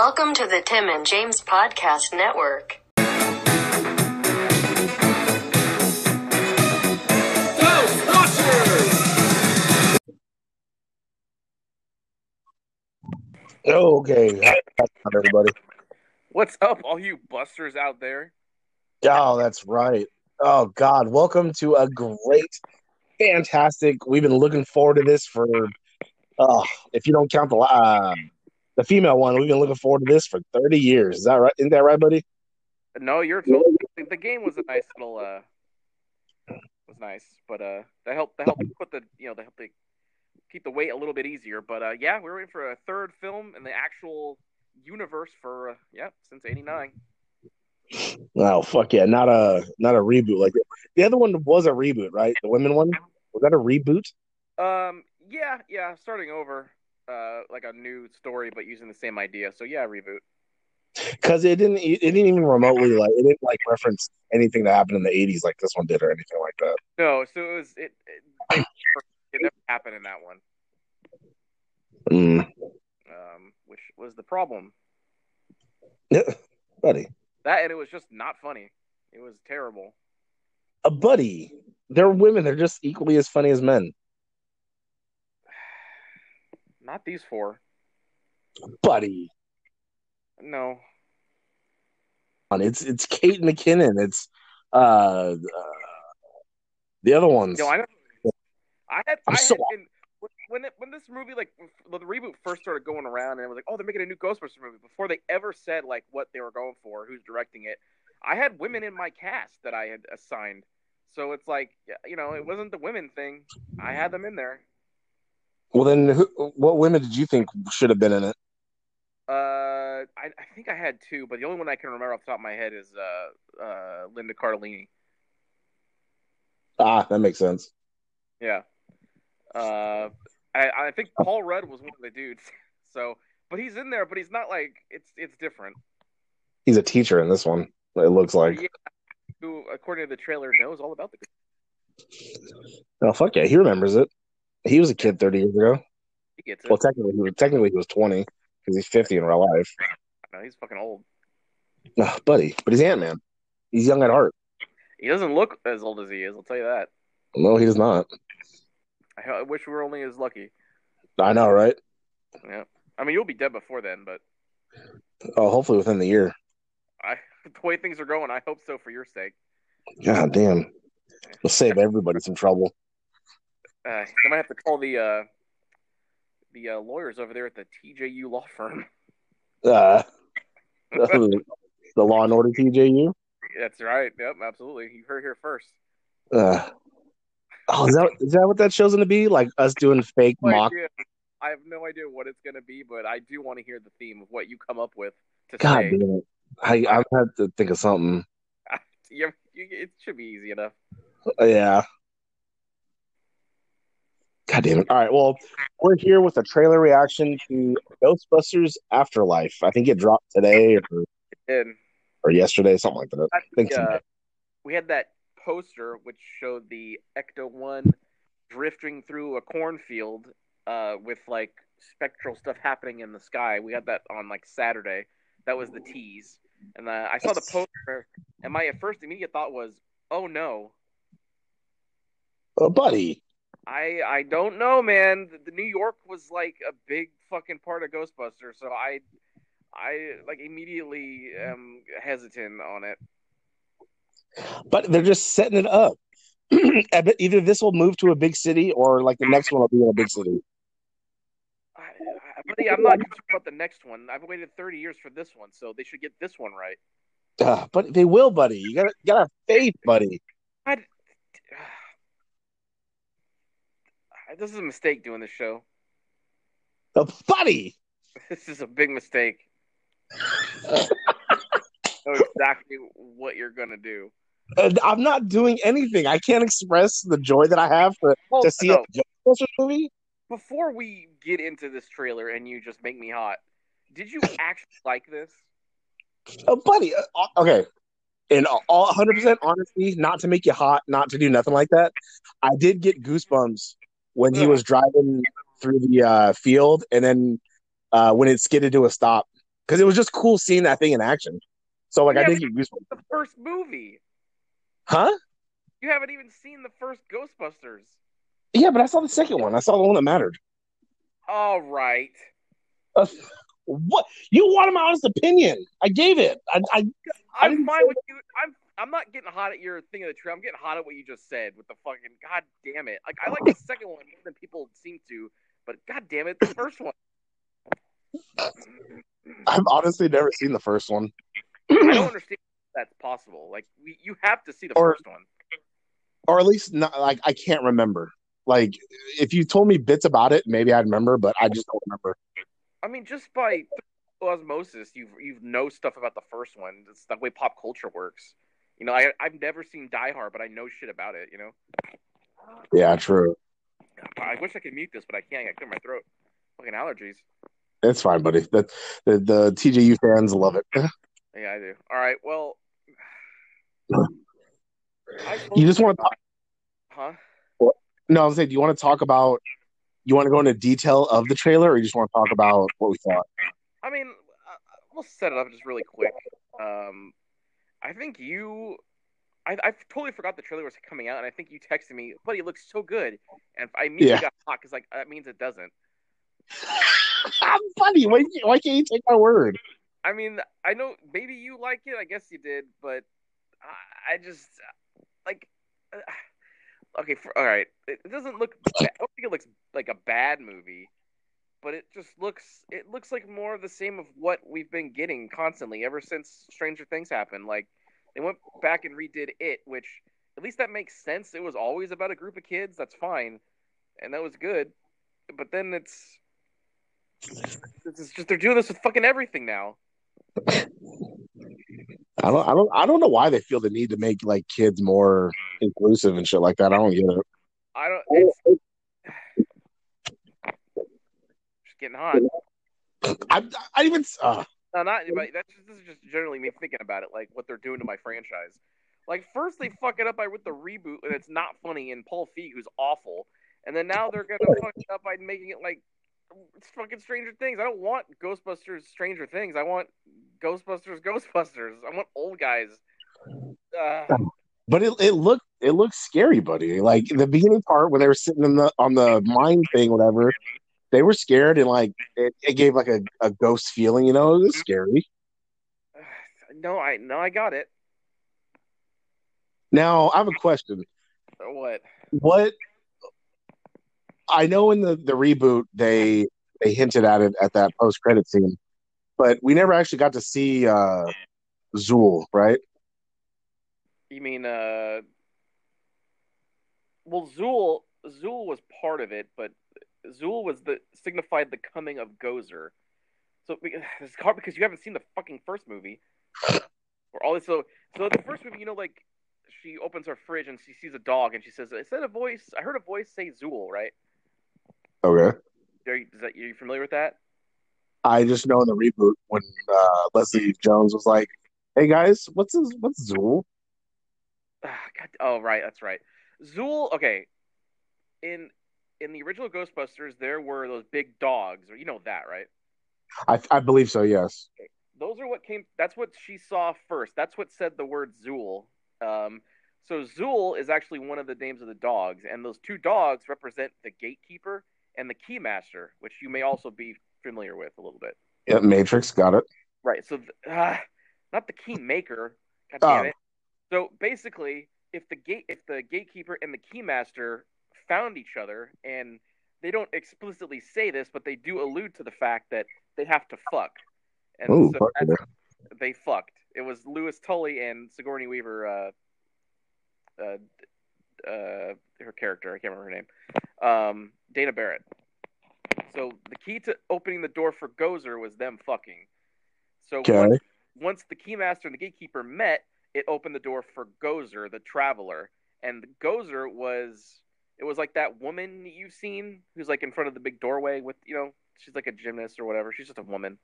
Welcome to the Tim and James Podcast Network. Okay, everybody. What's up, all you busters out there? Oh, that's right. Oh God, welcome to a great, fantastic. We've been looking forward to this for, uh, if you don't count the uh, the female one, we've been looking forward to this for thirty years. Is that right? Isn't that right, buddy? No, you're totally. The game was a nice little. uh Was nice, but uh, that helped. That helped put the you know that helped to keep the weight a little bit easier. But uh, yeah, we're waiting for a third film in the actual universe for uh, yeah since '89. Oh fuck yeah! Not a not a reboot like the other one was a reboot, right? The women one was that a reboot? Um, yeah, yeah, starting over, uh, like a new story, but using the same idea. So yeah, reboot. Because it didn't it didn't even remotely like it didn't like reference anything that happened in the '80s like this one did or anything like that. No, so it was it. It, it never happened in that one. Mm. Um, which was the problem. Yeah, buddy. That and it was just not funny. It was terrible. A buddy. They're women. They're just equally as funny as men. Not these four. Buddy. No. It's it's Kate McKinnon. It's uh, uh the other ones. No, I. I had. I'm I so- had been, when it, when this movie like the reboot first started going around and it was like, oh, they're making a new Ghostbusters movie. Before they ever said like what they were going for, who's directing it, I had women in my cast that I had assigned. So it's like, you know, it wasn't the women thing. I had them in there. Well, then, who, what women did you think should have been in it? Uh, I, I think I had two, but the only one I can remember off the top of my head is uh, uh, Linda Cardellini. Ah, that makes sense. Yeah. Uh, I, I think Paul Rudd was one of the dudes. So, but he's in there, but he's not like it's it's different. He's a teacher in this one. It looks like. Yeah, who, according to the trailer, knows all about the. Oh fuck yeah, he remembers it. He was a kid thirty years ago. He gets it. Well, technically, he was, technically he was twenty because he's fifty in real life. no, he's fucking old. Ah, buddy, but he's Ant Man. He's young at heart. He doesn't look as old as he is. I'll tell you that. No, he does not. I, I wish we were only as lucky. I know, right? Yeah. I mean, you'll be dead before then, but Oh, hopefully within the year. I, the way things are going, I hope so for your sake. God damn. We'll save everybody some trouble. Uh, I might have to call the uh, the uh, lawyers over there at the TJU law firm. Uh, the Law and Order TJU. That's right. Yep, absolutely. You heard here first. Uh, oh, is that is that what that show's gonna be? Like us doing fake No mock? idea. I have no idea what it's going to be, but I do want to hear the theme of what you come up with to God say. damn it! I I have had to think of something. You- you- it should be easy enough. Uh, Yeah. God damn it! All right, well, we're here with a trailer reaction to Ghostbusters Afterlife. I think it dropped today or, And or yesterday, something like that. I think uh, we had that poster which showed the Ecto One drifting through a cornfield uh, with like spectral stuff happening in the sky. We had that on like Saturday. That was the tease, and uh, I saw the poster, and my first immediate thought was, "Oh no." Uh, buddy. I I don't know, man. The, the New York was like a big fucking part of Ghostbusters, so I I like immediately am hesitant on it. but they're just setting it up. Either this will move to a big city, or like the next one will be in a big city. I, I, buddy, I'm not concerned about the next one. I've waited 30 years for this one, so they should get this one right. Uh, but they will, buddy. You gotta, you gotta have faith, buddy. I, this is a mistake doing this show. Uh, buddy. This is a big mistake. know exactly what you're gonna do. Uh, I'm not doing anything. I can't express the joy that I have for, Well, to see no, a movie. before we get into this trailer and you just make me hot, did you actually like this? Uh, buddy, uh, uh, okay. In all 100% honesty, not to make you hot, not to do nothing like that, I did get goosebumps when he was driving through the uh, field and then uh, when it skidded to a stop because it was just cool seeing that thing in action. So like Yeah, I think get goosebumps. The first movie. Huh? You haven't even seen the first Ghostbusters. Yeah, but I saw the second one. I saw the one that mattered. All right. Uh, what you want my honest opinion? I gave it. I, I didn't fine with you. I'm I'm not getting hot at your thing of the tree. I'm getting hot at what you just said with the fucking god damn it. Like I like the second one more than people seem to, but god damn it, the first one. I've honestly never seen the first one. I don't understand that's possible. Like we, you have to see the Or- first one. or at least not like I can't remember. Like if you told me bits about it, maybe I'd remember, but I just don't remember. I mean, just by osmosis, you've you've know stuff about the first one. It's the way pop culture works. You know, I I've never seen Die Hard, but I know shit about it. You know, Yeah, true. I wish I could mute this, but I can't. I clear my throat. Fucking allergies. It's fine, buddy. The the, the TJU fans love it. Yeah, I do. All right. Well, You just want to talk? huh? No, I was saying, do you want to talk about? You want to go into detail of the trailer, or you just want to talk about what we thought? I mean, uh, we'll set it up just really quick. Um, I think you, I, I totally forgot the trailer was coming out, and I think you texted me, "Buddy, it looks so good," and I immediately Yeah. got hot because like that means it doesn't. I'm funny. Why, why can't you take my word? I mean, I know maybe you like it. I guess you did, but I, I just like. Uh, okay, for, all right. It, it doesn't look. Bad. I don't think it looks like a bad movie, but it just looks. It looks like more of the same of what we've been getting constantly ever since Stranger Things happened. Like they went back and redid it, which at least that makes sense. It was always about a group of kids. That's fine, and that was good. But then it's. It's just they're doing this with fucking everything now. I don't. I don't. I don't know why they feel the need to make like kids more inclusive and shit like that. I don't get it. I don't. It's just getting hot. I. I even. Uh, No, not. But that's just, this is just generally me thinking about it, like what they're doing to my franchise. Like first they fuck it up by with the reboot, and it's not funny, and Paul Feig, who's awful, and then now they're gonna fuck it up by making it like it's fucking Stranger Things. I don't want Ghostbusters Stranger Things. I want Ghostbusters Ghostbusters. I want old guys. Uh, but it it looked it looked scary, buddy. Like the beginning part where they were sitting in the on the mine thing, whatever. They were scared and like it, it gave like a, a ghost feeling. You know, it was scary. no, I no, I got it. Now I have a question. What? what I know in the the reboot they they hinted at it at that post credit scene, but we never actually got to see uh Zuul, right? You mean uh? Well, Zuul Zuul was part of it, but Zuul was the signified the coming of Gozer. So it's hard because you haven't seen the fucking first movie. Or all this, so so the first movie, you know, like she opens her fridge and she sees a dog and she says, "Is that a voice? I heard a voice say Zuul, right? Okay. Are you, is that, are you familiar with that?" I just know in the reboot when uh Leslie Jones was like, "Hey guys, what's this, what's Zuul?" God, oh, right, that's right. Zuul. Okay, in in the original Ghostbusters, there were those big dogs, or you know that, right? I I believe so. Yes. Those are what came. That's what she saw first. That's what said the word Zuul. Um, so Zuul is actually one of the names of the dogs, and those two dogs represent the gatekeeper and the keymaster, which you may also be familiar with a little bit. Yeah, Matrix got it. Right. So, uh, not the key maker. God damn Oh. it. So basically, if the gate, if the gatekeeper and the keymaster found each other, and they don't explicitly say this, but they do allude to the fact that they have to fuck, and Ooh, so fuck they fucked. It was Louis Tully and Sigourney Weaver. Uh, uh, uh, her character, I can't remember her name. Um, Dana Barrett. So the key to opening the door for Gozer was them fucking. So Okay. once, once the keymaster and the gatekeeper met, it opened the door for Gozer, the traveler. And Gozer was it was like that woman you've seen who's like in front of the big doorway with you know she's like a gymnast or whatever. She's just a woman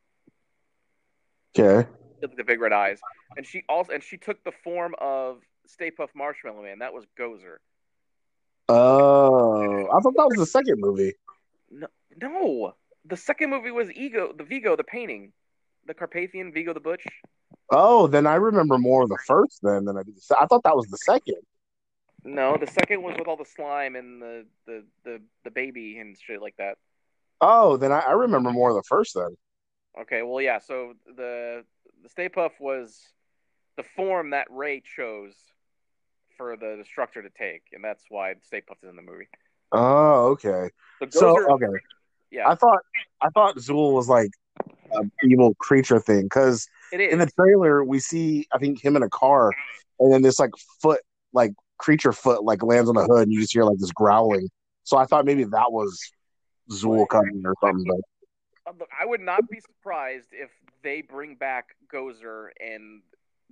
Okay. with the big red eyes, and she also and she took the form of Stay Puft Marshmallow Man. That was Gozer. Oh, I thought that was the second movie. No, no, the second movie was Ego, the Vigo, the painting. the Carpathian Vigo the Butch. Oh, then I remember more of the first then than I did. the- I thought that was the second. No, the second was with all the slime and the the the, the baby and shit like that. Oh, then I, I remember more of the first then. Okay, well, yeah. So the the Stay Puft was the form that Ray chose for the Destructor to take, and that's why Stay Puft is in the movie. Oh, okay. The So Gozer- okay, yeah, I thought I thought Zuul was like an evil creature thing because in the trailer we see I think him in a car and then this like foot like creature foot like lands on the hood and you just hear like this growling. So I thought maybe that was Zuul coming or something. But I would not be surprised if they bring back Gozer and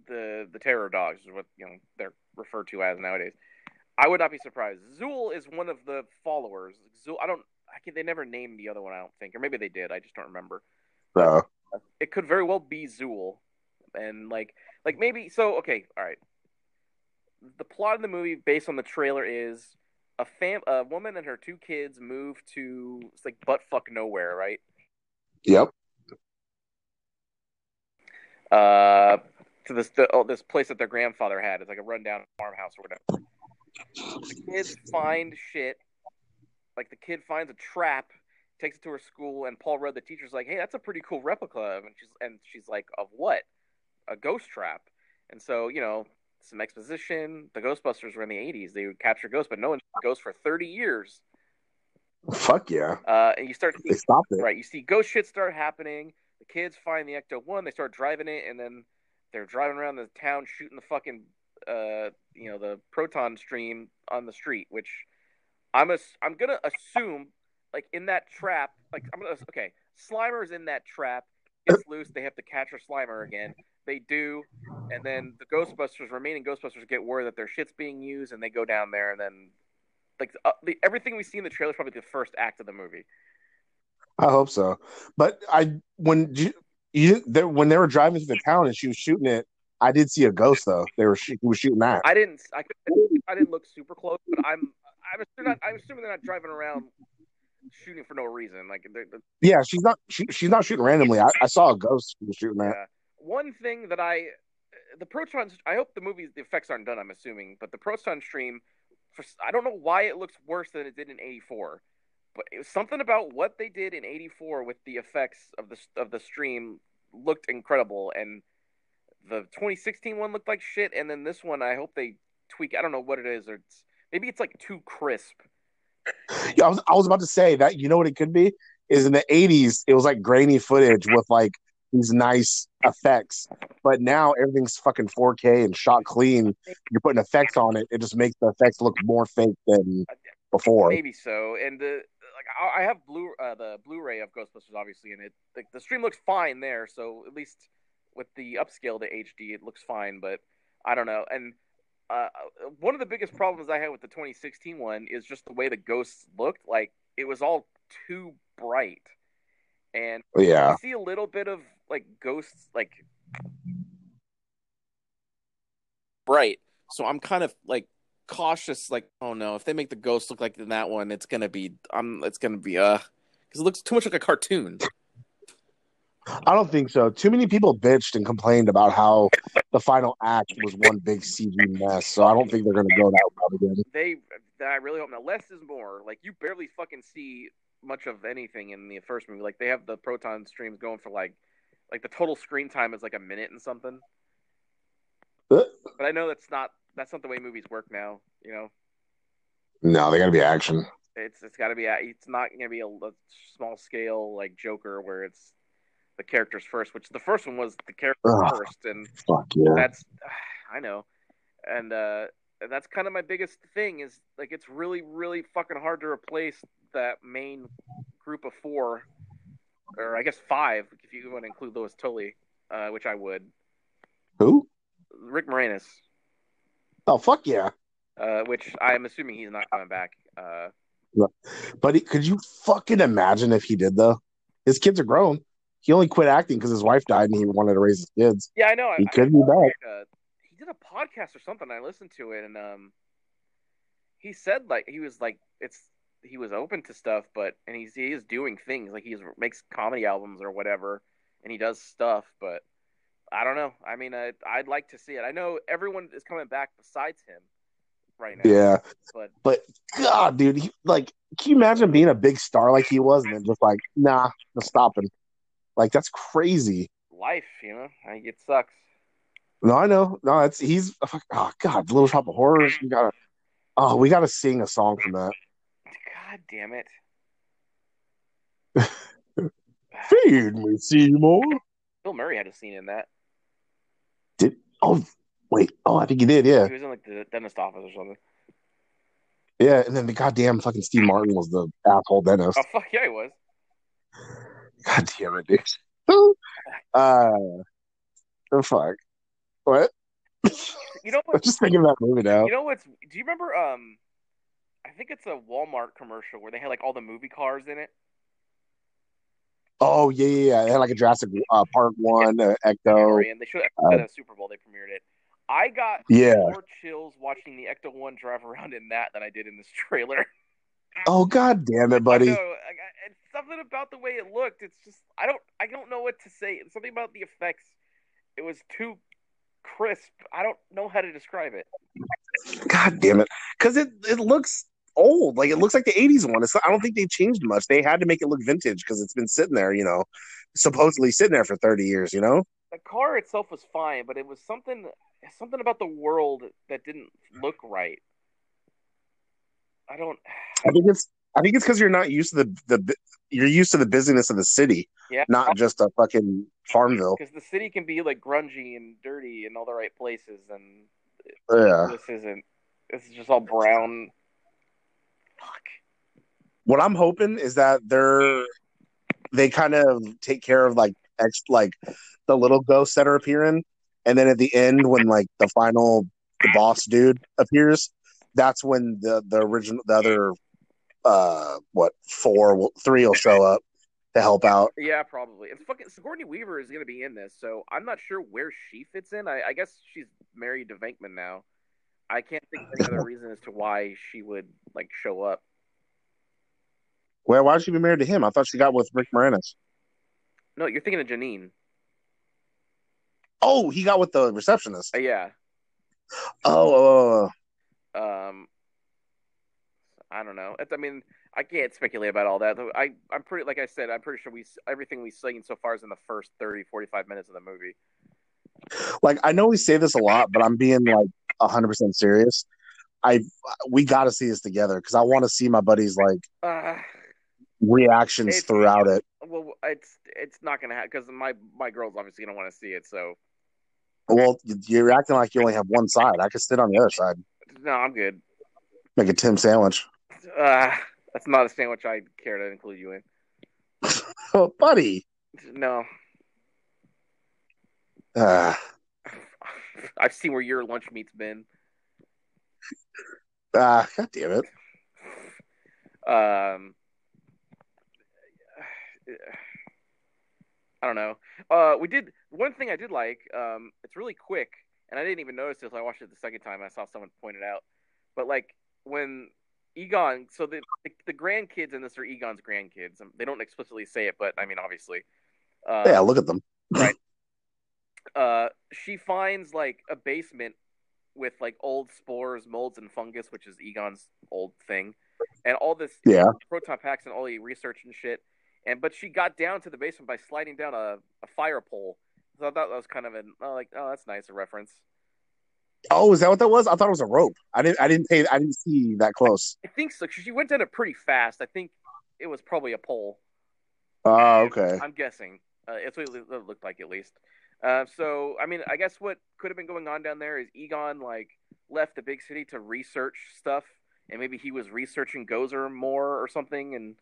the the Terror Dogs, is what you know they're referred to as nowadays. I would not be surprised. Zuul is one of the followers. Zuul, I don't. I can, they never named the other one. I don't think, or maybe they did. I just don't remember. uh, It could very well be Zuul, and like like maybe so. Okay, all right. The plot of the movie, based on the trailer, is a fam a woman and her two kids move to it's like butt fuck nowhere, right? yep. uh, to this the, oh, this place that their grandfather had. It's like a rundown farmhouse or whatever. The kids find shit. Like the kid finds a trap, takes it to her school, and Paul Rudd, the teacher's like, "Hey, that's a pretty cool replica." of," And she's and she's like, "Of what? A ghost trap?" And so you know. Some exposition. The Ghostbusters were in the '80s. They would capture ghosts, but no one ghosts for 30 years. Fuck yeah. Uh, and you start to They stopped it. Right. You see ghost shit start happening. The kids find the Ecto One. They start driving it, and then they're driving around the town shooting the fucking, uh, you know, the proton stream on the street. Which I'm a, I'm gonna assume, like in that trap, like I'm gonna okay, Slimer's in that trap. Gets loose. They have to catch her Slimer again. They do, and then the Ghostbusters, remaining Ghostbusters, get word that their shit's being used, and they go down there, and then like uh, the, everything we see in the trailer is probably the first act of the movie. I hope so. But I when you, you they, when they were driving through the town and she was shooting it, I did see a ghost though. They were she was shooting that. I didn't. I, I didn't look super close, but I'm. I'm assuming, not, I'm assuming they're not driving around shooting for no reason. Like, they're, they're- Yeah, she's not she, she's not shooting randomly. I, I saw a ghost she was shooting that. yeah. One thing that I, the proton. I hope the movie the effects aren't done. I'm assuming, but the proton stream, for I don't know why it looks worse than it did in '84, but it was something about what they did in '84 with the effects of the of the stream looked incredible, and the 2016 one looked like shit, and then this one I hope they tweak. I don't know what it is, or it's, maybe it's like too crisp. Yeah, I was I was about to say that you know what it could be is in the eighties it was like grainy footage with like these nice effects. But now everything's fucking 4K and shot clean. You're putting effects on it. It just makes the effects look more fake than before. Maybe so. And the like, I I have blue uh, the Blu-ray of Ghostbusters, obviously, and it like the stream looks fine there. So at least with the upscale to HD, it looks fine. But I don't know. And uh, one of the biggest problems I had with the 2016 one is just the way the ghosts looked. Like it was all too bright, and Yeah. you see a little bit of like ghosts like bright. So I'm kind of like cautious, like, oh no, if they make the ghost look like in that one, it's gonna be um it's gonna be uh because it looks too much like a cartoon. I don't think so. Too many people bitched and complained about how the final act was one big CG mess. So I don't think they're going to go that route again. They I really hope not. Less is more. Like you barely fucking see much of anything in the first movie. Like they have the proton streams going for like like the total screen time is like a minute and something. Uh. But I know that's not that's not the way movies work now. You know, No, they got to be action. it's it's got to be it's not going to be a, a small scale like Joker where it's the characters first, which the first one was the characters Ugh. first, and Fuck yeah. that's I know, and uh, that's kind of my biggest thing is like it's really really fucking hard to replace that main group of four, or I guess five if you want to include Louis Tully, uh, which I would. Who? Rick Moranis, Oh, fuck yeah. uh, which I'm assuming he's not coming back. Uh, But he, could you fucking imagine if he did, though? His kids are grown. He only quit acting because his wife died and he wanted to raise his kids. yeah, I know. He I- could be back. uh, he did a podcast or something. I listened to it, and um, he said like he was like it's he was open to stuff, but and he's he is doing things like he makes comedy albums or whatever, and he does stuff, but I don't know. I mean, I, I'd like to see it. I know everyone is coming back besides him right now. Yeah, but but God, dude, he, like, can you imagine being a big star like he was, and then just like, nah, just stopping? Like that's crazy. life, you know, like, it sucks. No, I know. No, it's he's. Oh God, Little Shop of Horrors. We gotta. Oh, we gotta sing a song from that. God damn it. Feed me, Seymour. Bill Murray had a scene in that. Did oh wait oh I think he did yeah He was in like the dentist office or something. yeah and then the goddamn fucking Steve Martin was the asshole dentist. Oh fuck yeah, he was. God damn it, dude. uh, oh fuck. What? You know I'm just thinking that movie now. You know what's? Do you remember? Um, I think it's a Walmart commercial where they had like all the movie cars in it. Oh yeah, yeah, yeah. They had like a Jurassic uh, Park one, uh, Ecto. and they showed it at a Super Bowl. They premiered it. I got Yeah. more chills watching the Ecto One drive around in that than I did in this trailer. Oh god damn it, buddy. I know, it's something about the way it looked. It's just I don't I don't know what to say. It's something about the effects. It was too crisp. I don't know how to describe it. God damn it. Because it it looks old. Like it looks like the '80s one. It's, I don't think they changed much. They had to make it look vintage because it's been sitting there, you know, supposedly sitting there for 30 years. You know. The car itself was fine, but it was something something about the world that didn't look right. I don't. I think it's I think it's because you're not used to the the you're used to the busyness of the city, Yeah. not just a fucking Farmville. because the city can be like grungy and dirty in all the right places, and Yeah. this isn't. This is just all brown. Fuck. What I'm hoping is that they're they kind of take care of like ex like the little ghosts that are appearing, and then at the end when like the final the boss dude appears, that's when the the original the other uh what four will, three will show up to help out. Yeah, probably. And fucking Sigourney Weaver is gonna be in this, so I'm not sure where she fits in. I, I guess she's married to Venkman now. I can't think of any other reason as to why she would like show up. Well, why would she be married to him? I thought she got with Rick Moranis. No, you're thinking of Janine. Oh, he got with the receptionist. Uh, yeah. Oh, oh, Um, I don't know. It's, I mean, I can't speculate about all that. I, I'm pretty, like I said, I'm pretty sure we everything we've seen so far is in the first 30, 45 minutes of the movie. like I know we say this a lot, but I'm being like hundred percent serious. I we got to see this together because I want to see my buddies like Uh, reactions throughout it. well, it's it's not gonna happen because my my girl's obviously gonna want to see it. So Well, you're acting like you only have one side. I could sit on the other side, no, I'm good. make a Tim sandwich. Uh, that's not a sandwich I care to include you in. Oh, buddy. No, Uh, I've seen where your lunch meat's been. uh, God damn it. Um, I don't know. Uh, we did one thing I did like. Um, it's really quick, and I didn't even notice this. I watched it the second time. I saw someone point it out. But like when Egon, so the the, the grandkids in this are Egon's grandkids. Um, They don't explicitly say it, but I mean, obviously. Uh, Yeah, look at them. Uh, she finds like a basement with like old spores, molds, and fungus, which is Egon's old thing, and all this Yeah. proton packs and all the research and shit. And but she got down to the basement by sliding down a, a fire pole. So I thought that was kind of an oh, like oh that's nice a reference. Oh, is that what that was? I thought it was a rope. I didn't. I didn't pay. I didn't see that close. I think so. She went down it pretty fast. I think it was probably a pole. Oh, okay. I'm guessing. Uh, it's what it looked like at least. Uh, so I mean, I guess what could have been going on down there is Egon like left the big city to research stuff, and maybe he was researching Gozer more or something, and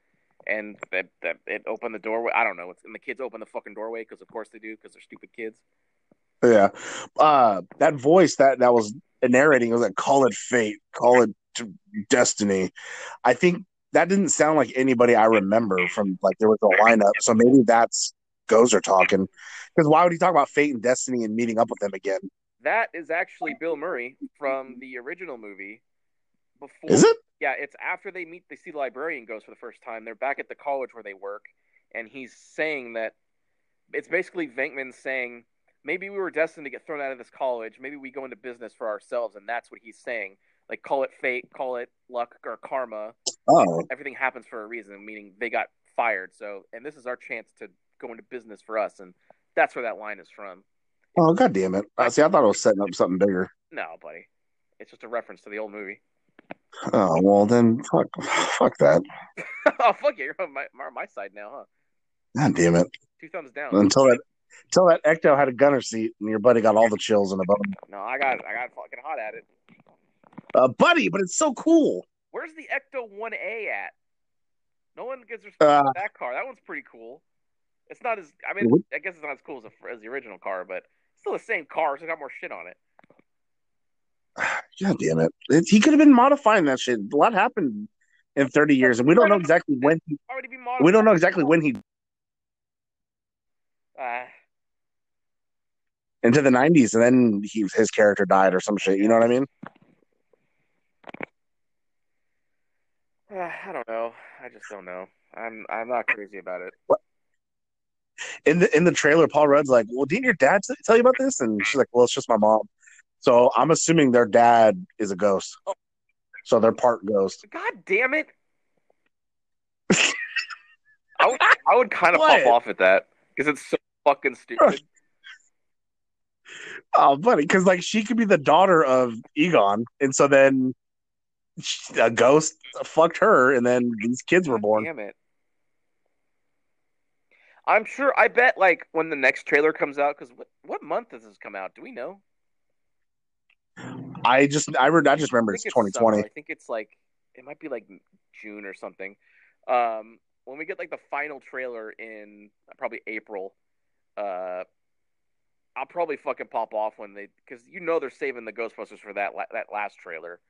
and that, that it opened the doorway. I don't know. And the kids open the fucking doorway because of course they do because they're stupid kids. Yeah. Uh, that voice that that was narrating was like, "Call it fate. Call it destiny." I think that didn't sound like anybody I remember from like there was a lineup. So maybe that's Gozer talking. Because why would he talk about fate and destiny and meeting up with them again? That is actually Bill Murray from the original movie. Before Is it? Yeah, it's after they meet, they see the librarian ghost for the first time. They're back at the college where they work, and he's saying that it's basically Venkman saying maybe we were destined to get thrown out of this college. Maybe we go into business for ourselves, and that's what he's saying. Like call it fate, call it luck or karma. Oh, Everything happens for a reason, meaning they got fired. So, and this is our chance to go into business for us, and that's where that line is from. oh, god damn it! Uh, see, I thought it was setting up something bigger. No, buddy, it's just a reference to the old movie. Oh well, then fuck, fuck that. oh fuck yeah, you're on my, on my side now, huh? God damn it! Two thumbs down. Until that, until that Ecto had a gunner seat, and your buddy got all the chills in the bone. No, I got I got fucking hot at it. Uh, buddy, but it's so cool. Where's the Ecto One A at? No one gives respect Uh, to that car. That one's pretty cool. It's not as I mean, I guess it's not as cool as, the as the original car, but it's still the same car. It's got more shit on it. God damn it! It- He could have been modifying that shit. A lot happened in thirty years, and we don't know exactly when. He, Already be modified. we don't know exactly when he Uh, into the nineties, and then he his character died or some shit. You know what I mean? uh, I don't know. I just don't know. I'm I'm not crazy about it. In the in the trailer, Paul Rudd's like, "Well, didn't your dad t- tell you about this?" And she's like, "Well, it's just my mom." So I'm assuming their dad is a ghost. Oh. So they're part ghost. God damn it! I would I would kind of What? pop off at that because it's so fucking stupid. Oh, buddy, because like she could be the daughter of Egon, and so then a ghost fucked her, and then these kids were born. Damn it. I'm sure. I bet like when the next trailer comes out, because what what month does this come out? Do we know? I just I, re- I just remember I it's think 2020. summer. I think it's like it might be like June or something. Um, when we get like the final trailer in probably April, uh, I'll probably fucking pop off when they because you know they're saving the Ghostbusters for that la- that last trailer,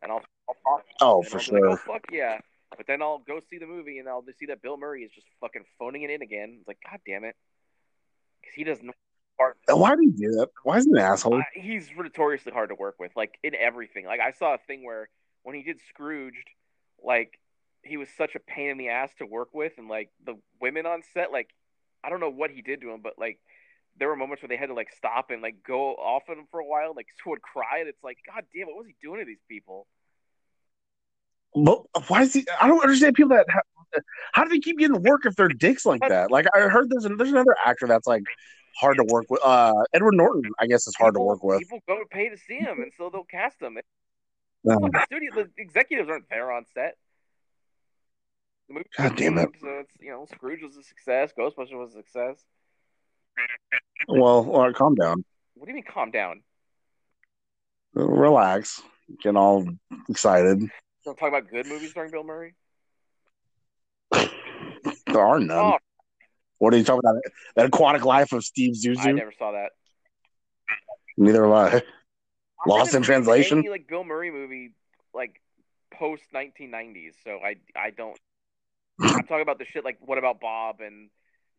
and I'll, I'll pop. Oh, for be like, sure. oh fuck yeah! But then I'll go see the movie and I'll see that Bill Murray is just fucking phoning it in again. It's like god damn it, because he doesn't. Why do he do that? Why is he an asshole? Uh, he's notoriously hard to work with, like in everything. Like I saw a thing where when he did Scrooged, like he was such a pain in the ass to work with, and like the women on set, like I don't know what he did to him, but like there were moments where they had to like stop and like go off of him for a while, like so would cry, and it's like, God damn, what was he doing to these people? But why is he? I don't understand people that. Ha- how do they keep getting work if they're dicks like that? Like I heard there's there's another actor that's like hard to work with. Uh, Edward Norton, I guess, is hard to work with. People go pay to see him, and so they'll cast him. The studio, the executives aren't there on set. The movie God damn it. So it's you know, Scrooge was a success. Ghostbusters was a success. well, calm down, What do you mean, calm down? relax, getting all excited. So talk about good movies starring Bill Murray. There are none. Oh, What are you talking about? That Aquatic Life of Steve I never saw that. Neither have I. I'm Lost in to think of Translation? Any, like Bill Murray movie, like post 1990s. So I I don't. I'm talking about the shit like What About Bob and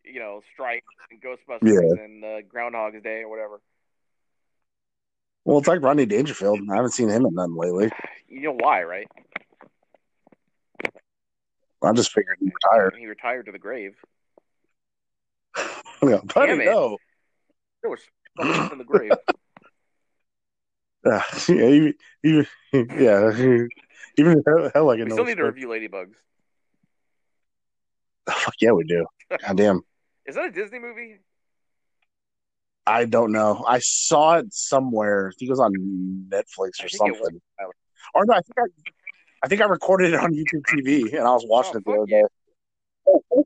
you know Strike and Ghostbusters Yeah. and uh, Groundhog's Day or whatever. Well, it's like Rodney Dangerfield. I haven't seen him in none lately. You know why, right? I just figured he retired. He retired to the grave. Yeah, buddy, no. There was something in the grave. Uh, yeah, even, even, yeah, even hell, hell like it We still need to review Ladybugs. Fuck yeah, we do. God damn. Is that a Disney movie? I don't know. I saw it somewhere. I think it was on Netflix or think it was. something. Or no, I think I, I think I recorded it on YouTube TV and I was watching Oh, it the other day. Oh.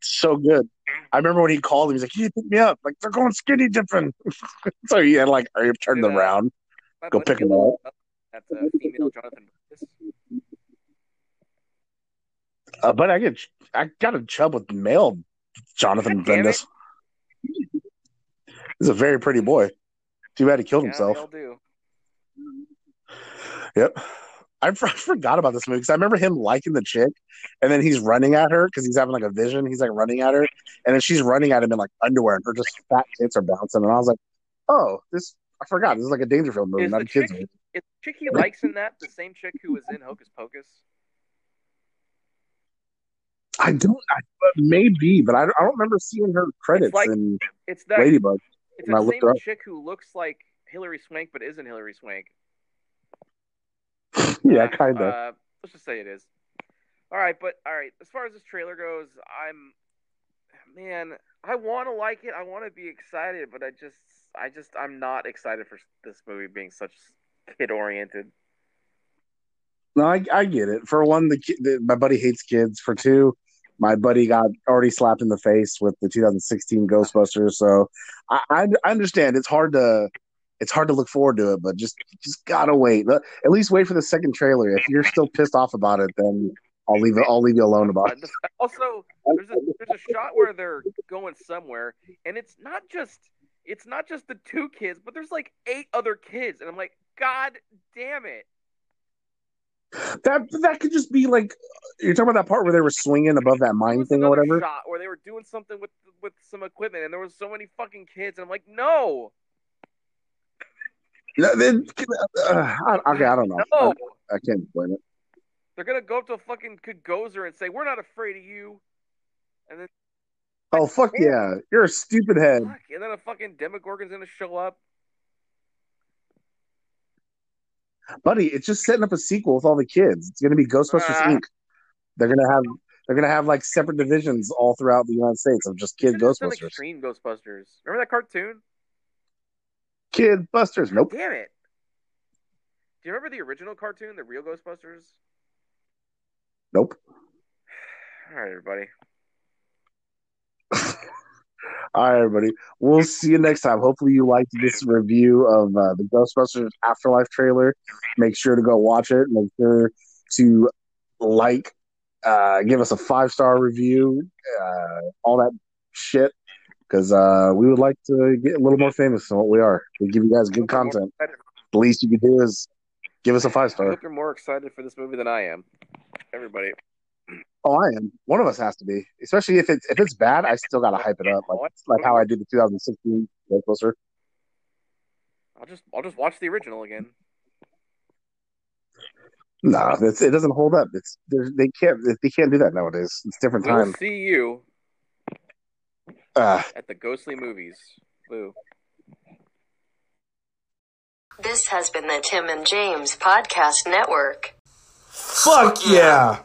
So good. I remember when he called him. He's like, "You pick me up." Like they're going skinny dipping. so he had like, "Are turned Did, uh, around?" Go pick him up. That's a female Jonathan. Uh, but I get, I got a chub with male Jonathan God. Brandis. He's a very pretty boy. Too bad he killed Yeah, himself. they all do. Yep. I, f- I forgot about this movie because I remember him liking the chick, and then he's running at her because he's having like a vision. He's like running at her, and then she's running at him in like underwear, and her just fat tits are bouncing. And I was like, "Oh, this I forgot. This is like a Dangerfield movie, Is not a kids chick- movie." Is the chick he likes in that the same chick who was in Hocus Pocus? I don't. I, maybe, but I, I don't remember seeing her credits like- in It's that. Ladybug. It's the same chick who looks like Hilary Swank but isn't Hilary Swank. yeah, kind of. Uh, let's just say it is. All right, but all right. As far as this trailer goes, I'm man. I want to like it. I want to be excited, but I just, I just, I'm not excited for this movie being such kid oriented. no, I, I get it. For one, the, the my buddy hates kids. For two, my buddy got already slapped in the face with the 2016 Ghostbusters. So I, I, I understand it's hard to it's hard to look forward to it, but just just gotta wait. At least wait for the second trailer. If you're still pissed off about it, then I'll leave it. I'll leave you alone about it. also, there's a there's a shot where they're going somewhere, and it's not just it's not just the two kids, but there's like eight other kids, and I'm like, God damn it! That that could just be like you're talking about that part where they were swinging above that mine thing or whatever. shot where they were doing something with with some equipment, and there was so many fucking kids, and I'm like, no, No, then, uh, I, okay, I don't know. no. I, I can't explain it. They're gonna go up to a fucking Gozer and say, "We're not afraid of you," and then Oh fuck yeah! You're a stupid head. fuck, and then a fucking Demogorgon's gonna show up. Buddy. It's just setting up a sequel with all the kids. It's going to be Ghostbusters Ah. Inc. They're going to have they're going to have like separate divisions all throughout the United States of just kid Should've just done Ghostbusters. Extreme Ghostbusters. Remember that cartoon? Kid Busters. Nope. Damn it! Do you remember the original cartoon, the real Ghostbusters? Nope. All right, everybody. All right, everybody. We'll see you next time. Hopefully, you liked this review of uh, the Ghostbusters Afterlife trailer. Make sure to go watch it. Make sure to like, uh, give us a five star review, uh, all that shit. Because uh, we would like to get a little more famous than what we are. We give you guys good content. The least you can do is give us a five I star. hope you're more excited for this movie than I am. Everybody. Oh, I am. One of us has to be, especially if it's if it's bad. I still gotta hype it up, like like how I did the 2016 Ghostbuster. I'll just I'll just watch the original again. No, it's, it doesn't hold up. It's they can't they can't do that nowadays. It's different We'll time. see you Uh, at the ghostly movies. Boo. This has been the Tim and James Podcast Network. Fuck yeah.